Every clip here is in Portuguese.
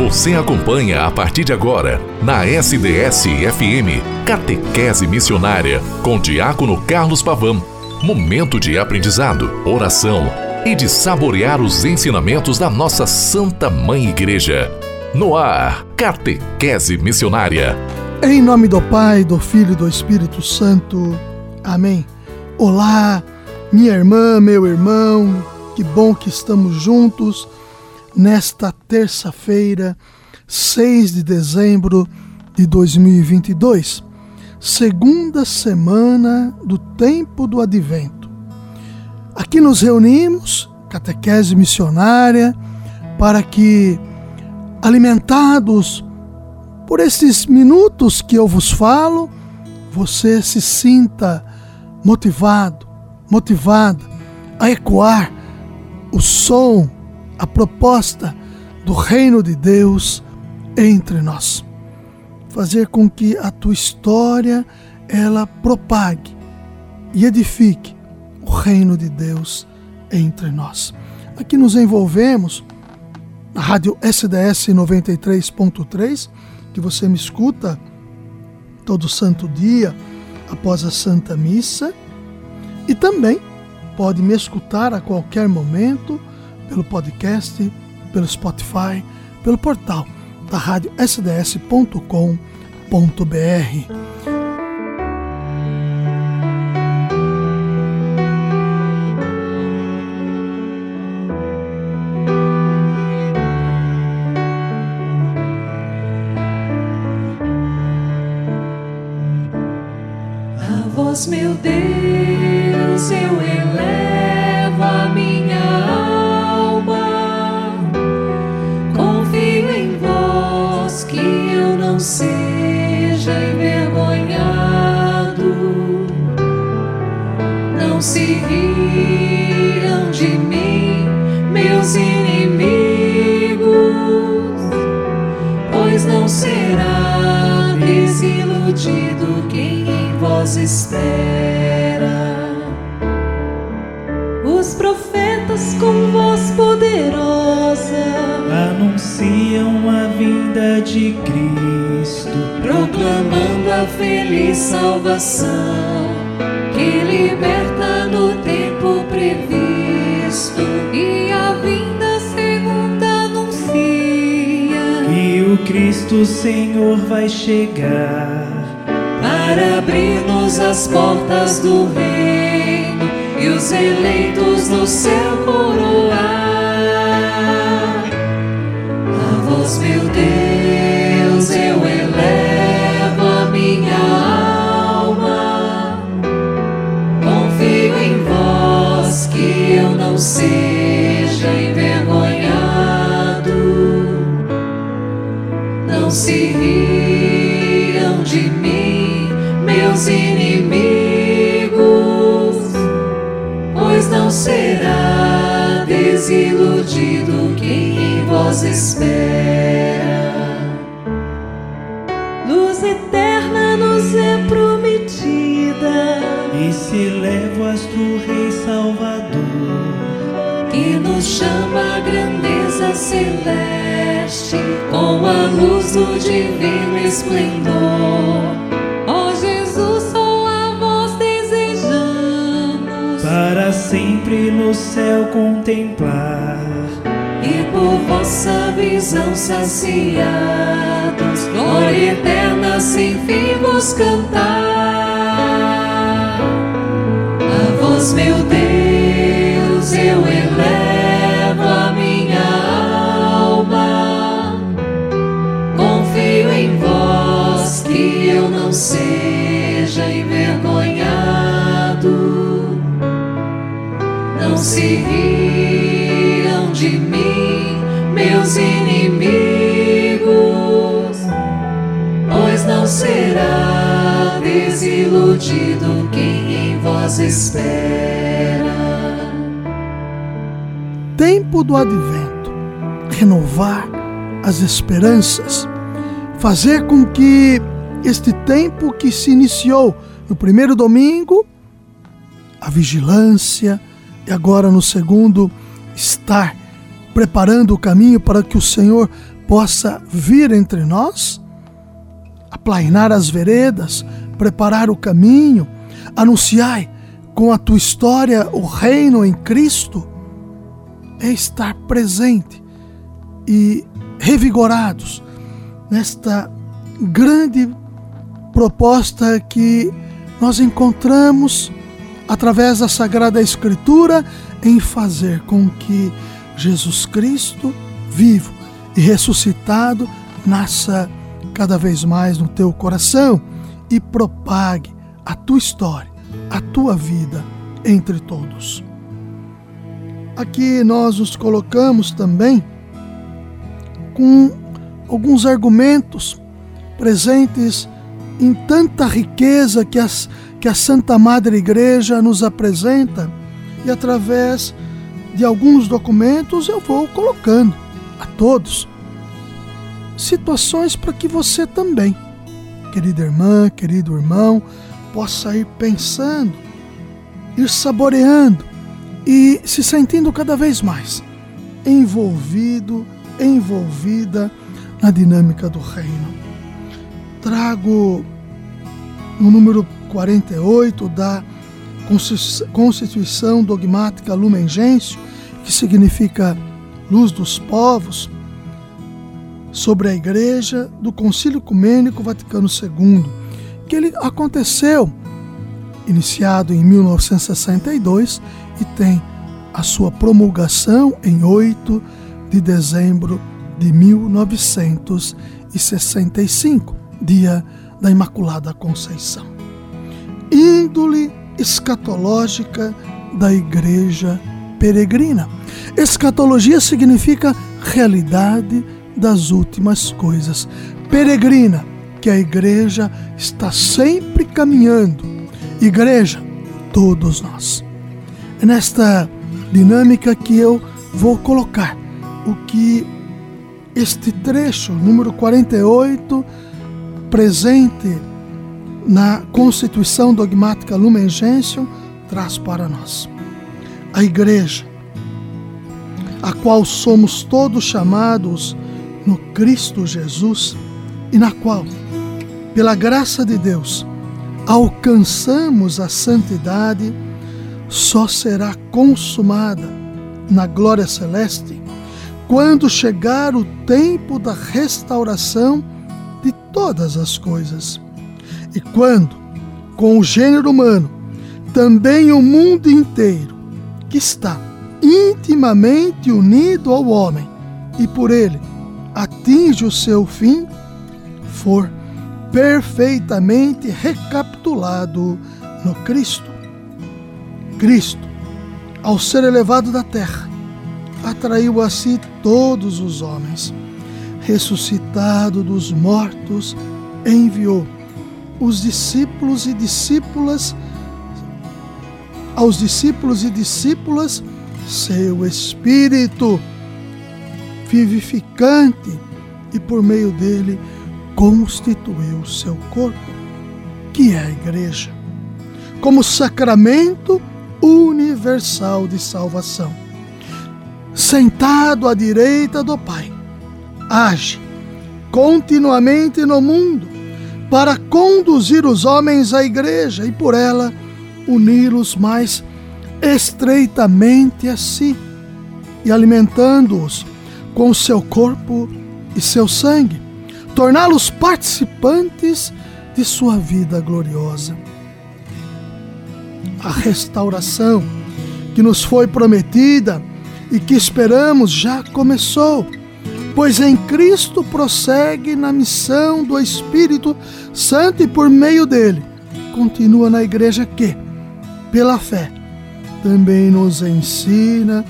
Você acompanha a partir de agora, na SDS-FM, Catequese Missionária, com Diácono Carlos Pavão. Momento de aprendizado, oração e de saborear os ensinamentos da nossa Santa Mãe Igreja. No ar, Catequese Missionária. Em nome do Pai, do Filho e do Espírito Santo. Amém. Olá, minha irmã, meu irmão, que bom que estamos juntos nesta terça-feira, 6 de dezembro de 2022, segunda semana do tempo do advento. Aqui nos reunimos, catequese missionária, para que, alimentados por esses minutos que eu vos falo, você se sinta motivado, motivada a ecoar o som a proposta do reino de Deus entre nós. Fazer com que a tua história ela propague e edifique o reino de Deus entre nós. Aqui nos envolvemos na rádio SDS 93.3, que você me escuta todo santo dia após a Santa Missa, e também pode me escutar a qualquer momento pelo podcast, pelo Spotify, pelo portal da rádio sds.com.br. salvação que liberta no tempo previsto e a vinda segunda anuncia que o Cristo Senhor vai chegar para abrir-nos as portas do reino e os eleitos no céu coroar. A vós, meu Deus, seja envergonhado. Não se riam de mim, meus inimigos, pois não será desiludido quem em vós espera. Luz eterna nos é prometida, e se eleva o astro Rei Salvador. Chama a grandeza celeste, com a luz do divino esplendor. Ó Jesus, só a vós desejamos, Para sempre no céu contemplar e por vossa visão saciados, glória eterna sem fim vos cantar. A vós, meu Deus, eu elevo Se riam de mim, meus inimigos, pois não será desiludido quem em vós espera. Tempo do advento, renovar as esperanças, fazer com que este tempo que se iniciou no primeiro domingo, a vigilância, e agora no segundo, estar preparando o caminho para que o Senhor possa vir entre nós, aplainar as veredas, preparar o caminho, anunciar com a tua história o reino em Cristo, é estar presente e revigorados nesta grande proposta que nós encontramos através da Sagrada Escritura em fazer com que Jesus Cristo, vivo e ressuscitado, nasça cada vez mais no teu coração e propague a tua história, a tua vida entre todos. Aqui nós nos colocamos também com alguns argumentos presentes em tanta riqueza que, as, que a Santa Madre Igreja nos apresenta e através de alguns documentos eu vou colocando a todos situações para que você também, querida irmã, querido irmão, possa ir pensando, ir saboreando e se sentindo cada vez mais envolvido, envolvida na dinâmica do reino. Trago no número 48 da Constituição Dogmática Lumen Gentium, que significa luz dos povos, sobre a Igreja do Concílio Ecumênico Vaticano II, que ele aconteceu iniciado em 1962 e tem a sua promulgação em 8 de dezembro de 1965 dia da Imaculada Conceição. Índole escatológica da Igreja Peregrina. Escatologia significa realidade das últimas coisas. Peregrina, que a igreja está sempre caminhando. Igreja, todos nós. É nesta dinâmica que eu vou colocar o que este trecho, número 48, presente na Constituição Dogmática Lumen Gentium traz para nós. A Igreja, a qual somos todos chamados no Cristo Jesus e na qual, pela graça de Deus, alcançamos a santidade, só será consumada na glória celeste quando chegar o tempo da restauração de todas as coisas. E quando, com o gênero humano, também o mundo inteiro, que está intimamente unido ao homem e por ele atinge o seu fim, for perfeitamente recapitulado no Cristo. Cristo, ao ser elevado da terra, atraiu a si todos os homens ressuscitado dos mortos, enviou os discípulos e discípulas aos discípulos e discípulas seu espírito vivificante e por meio dele constituiu seu corpo, que é a igreja, como sacramento universal de salvação. Sentado à direita do Pai, age continuamente no mundo para conduzir os homens à igreja e por ela uni-los mais estreitamente a si e alimentando-os com seu corpo e seu sangue, torná-los participantes de sua vida gloriosa. A restauração que nos foi prometida e que esperamos já começou pois em Cristo prossegue na missão do Espírito Santo e por meio dele. Continua na igreja que, pela fé, também nos ensina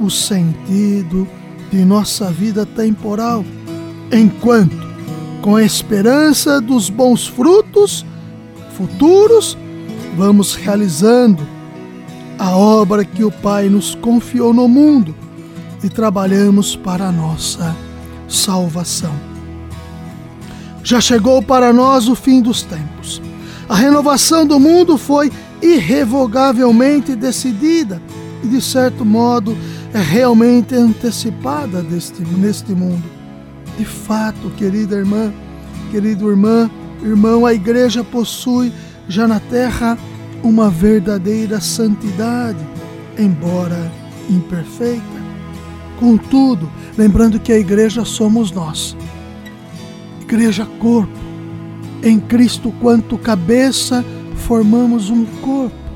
o sentido de nossa vida temporal, enquanto, com a esperança dos bons frutos futuros, vamos realizando a obra que o Pai nos confiou no mundo e trabalhamos para a nossa salvação. Já chegou para nós o fim dos tempos. A renovação do mundo foi irrevogavelmente decidida e, de certo modo, é realmente antecipada deste, neste mundo. De fato, querida irmã, querido irmã, irmão, a igreja possui já na terra uma verdadeira santidade, embora imperfeita. Contudo, lembrando que a igreja somos nós. Igreja corpo. Em Cristo, quanto cabeça, formamos um corpo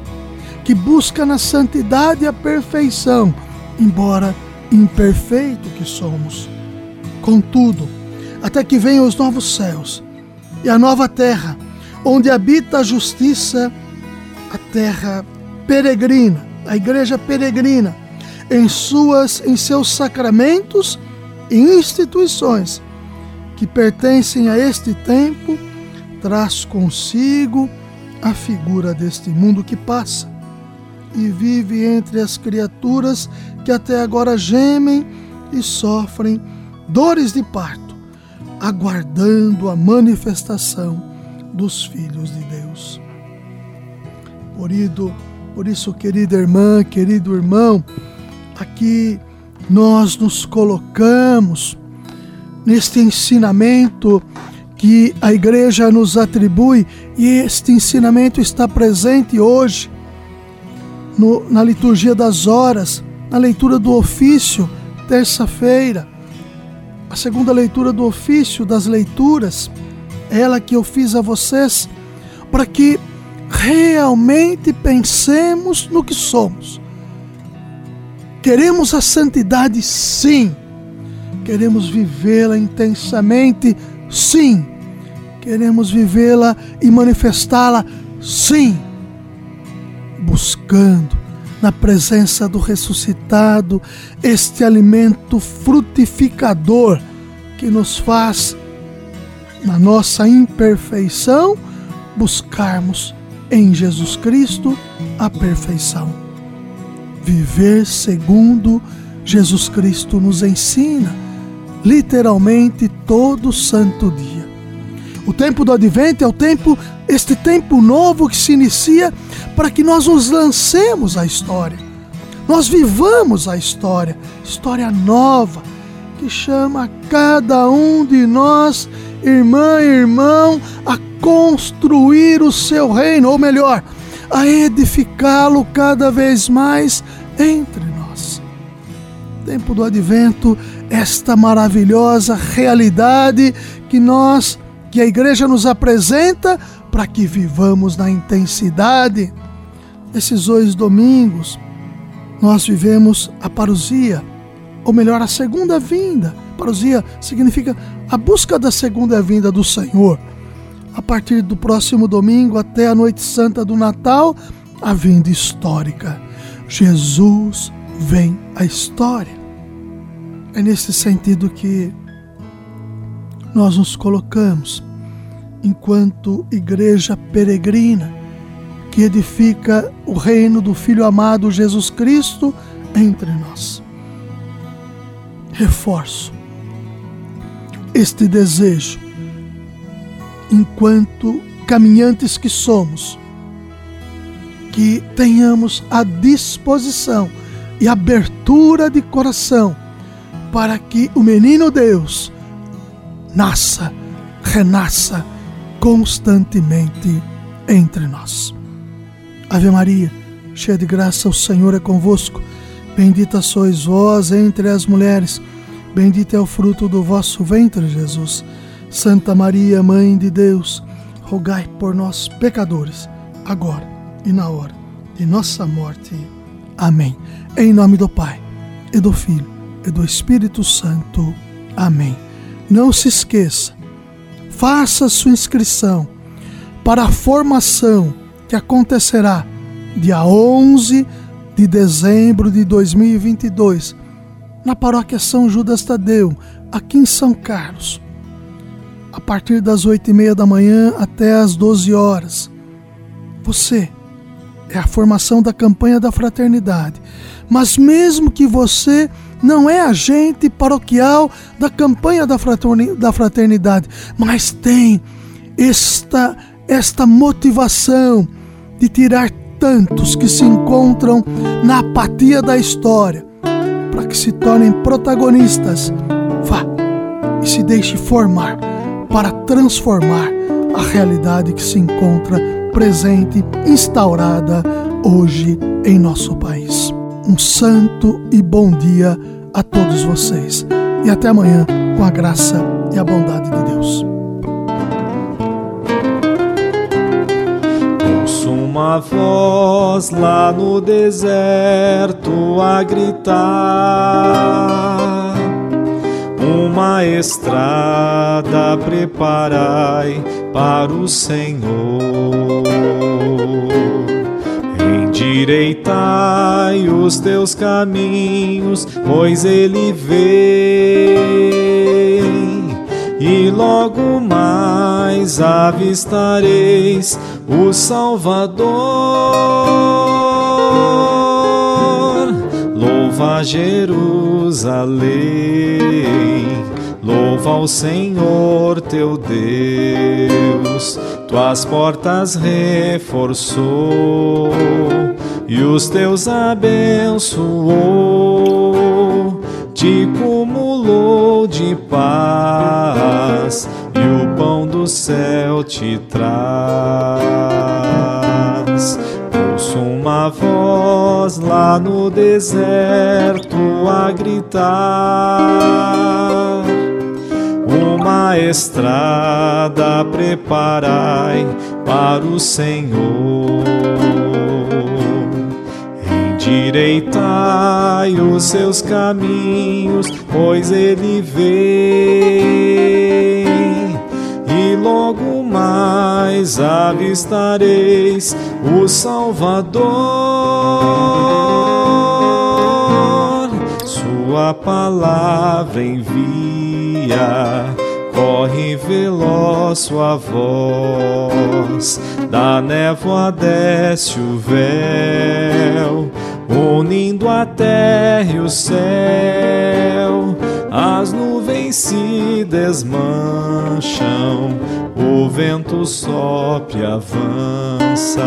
que busca na santidade a perfeição, embora imperfeito que somos. Contudo, até que venham os novos céus e a nova terra, onde habita a justiça, a terra peregrina, a igreja peregrina, em suas em seus sacramentos e instituições que pertencem a este tempo, traz consigo a figura deste mundo que passa e vive entre as criaturas que até agora gemem e sofrem dores de parto, aguardando a manifestação dos filhos de Deus. Por, ido, por isso, querida irmã, querido irmão, aqui nós nos colocamos neste ensinamento que a igreja nos atribui e este ensinamento está presente hoje no, na liturgia das horas, na leitura do ofício, terça-feira. A segunda leitura do ofício das leituras, ela que eu fiz a vocês, para que realmente pensemos no que somos. Queremos a santidade, sim. Queremos vivê-la intensamente, sim. Queremos vivê-la e manifestá-la, sim. Buscando na presença do ressuscitado este alimento frutificador que nos faz, na nossa imperfeição, buscarmos em Jesus Cristo a perfeição. Viver segundo Jesus Cristo nos ensina, literalmente todo santo dia. O tempo do advento é o tempo, este tempo novo que se inicia para que nós nos lancemos à história. Nós vivamos a história, história nova, que chama cada um de nós, irmã e irmão, a construir o seu reino, ou melhor, a edificá-lo cada vez mais entre nós. Tempo do advento, esta maravilhosa realidade que nós, que a igreja nos apresenta para que vivamos na intensidade. Esses dois domingos, nós vivemos a parousia, ou melhor, a segunda vinda. Parousia significa a busca da segunda vinda do Senhor a partir do próximo domingo até a noite santa do Natal, a vinda histórica. Jesus vem à história. É nesse sentido que nós nos colocamos enquanto igreja peregrina que edifica o reino do Filho amado Jesus Cristo entre nós. Reforço este desejo enquanto caminhantes que somos, que tenhamos a disposição e abertura de coração para que o menino Deus nasça, renasça constantemente entre nós. Ave Maria, cheia de graça, o Senhor é convosco. Bendita sois vós entre as mulheres, bendito é o fruto do vosso ventre, Jesus. Santa Maria, Mãe de Deus, rogai por nós, pecadores, agora e na hora de nossa morte. Amém. Em nome do Pai, e do Filho, e do Espírito Santo. Amém. Não se esqueça, faça sua inscrição para a formação que acontecerá dia 11 de dezembro de 2022 na paróquia São Judas Tadeu, aqui em São Carlos a partir das oito e meia da manhã até as doze horas. Você é a formação da campanha da fraternidade. Mas mesmo que você não é agente paroquial da campanha da fraternidade, mas tem esta esta motivação de tirar tantos que se encontram na apatia da história para que se tornem protagonistas. Vá e se deixe formar para transformar a realidade que se encontra presente, instaurada hoje em nosso país. Um santo e bom dia a todos vocês e até amanhã com a graça e a bondade de Deus. Uma voz lá no deserto a gritar. Uma estrada preparai para o Senhor. Endireitai os teus caminhos, pois ele vem. E logo mais avistareis o Salvador. Louva Jerusalém, louva o Senhor teu Deus tuas portas reforçou e os teus abençoou, te cumulou de paz e o pão do céu te traz. Ouço uma voz lá no deserto a gritar uma estrada preparai para o Senhor. Endireitai os seus caminhos, pois ele vem. E logo mais avistareis o Salvador. Sua palavra envia corre veloz sua voz, da névoa desce o véu, unindo a terra e o céu, as nuvens se desmancham, o vento sopra e avança.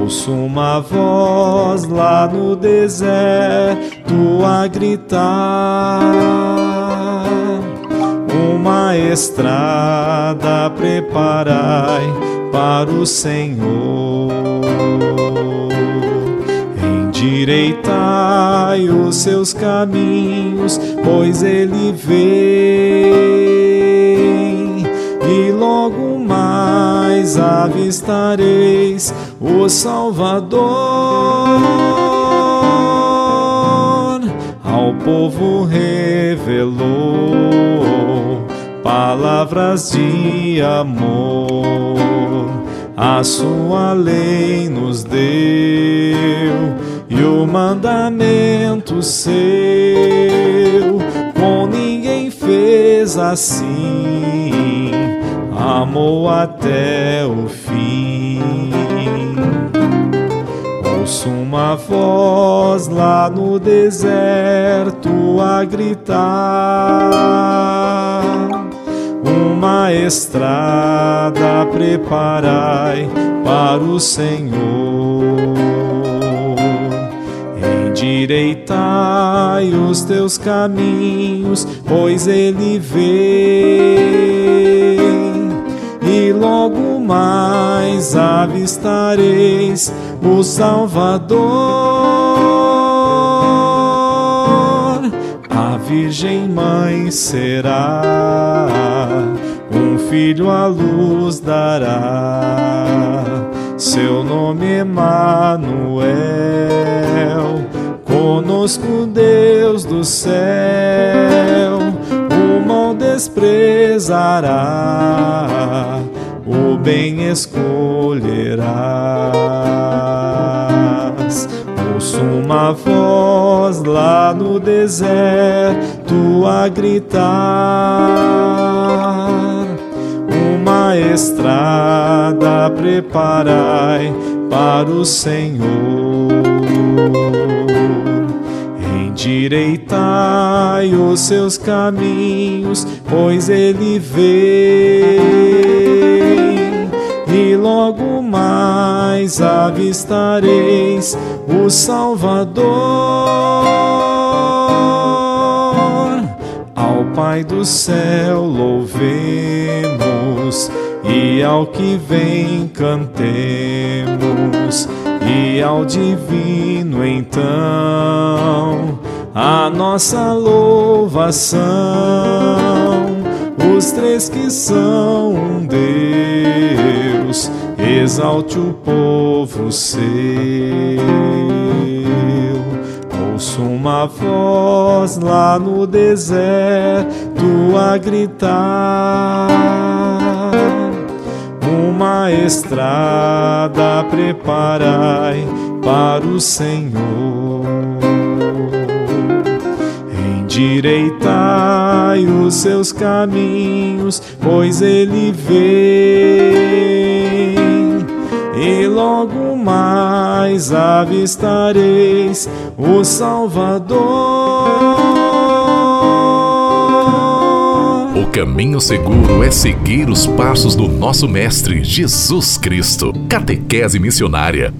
Ouço uma voz lá no deserto a gritar uma estrada preparai para o Senhor. Endireitai os seus caminhos, pois ele vem. E logo mais avistareis o Salvador. Ao povo revelou palavras de amor. A sua lei nos deu e o mandamento seu. Com ninguém fez assim, amou até o fim. Ouço uma voz lá no deserto a gritar estrada preparai para o Senhor. Endireitai os teus caminhos, pois ele vem. E logo mais avistareis o Salvador. A Virgem Mãe será filho à luz dará. Seu nome é Manuel, conosco Deus do céu, o mal desprezará, o bem escolherás. Ouço uma voz lá no deserto a gritar uma estrada preparai para o Senhor. Endireitai os seus caminhos, pois ele vem. E logo mais avistareis o Salvador Pai do céu, louvemos, e ao que vem cantemos, e ao divino então a nossa louvação. Os três que são um Deus, exalte o povo seu. Ouço uma voz lá no deserto a gritar. Uma estrada preparai para o Senhor. Endireitai os seus caminhos, pois ele vem. E logo mais avistareis o Salvador. Caminho seguro é seguir os passos do nosso Mestre Jesus Cristo. Catequese Missionária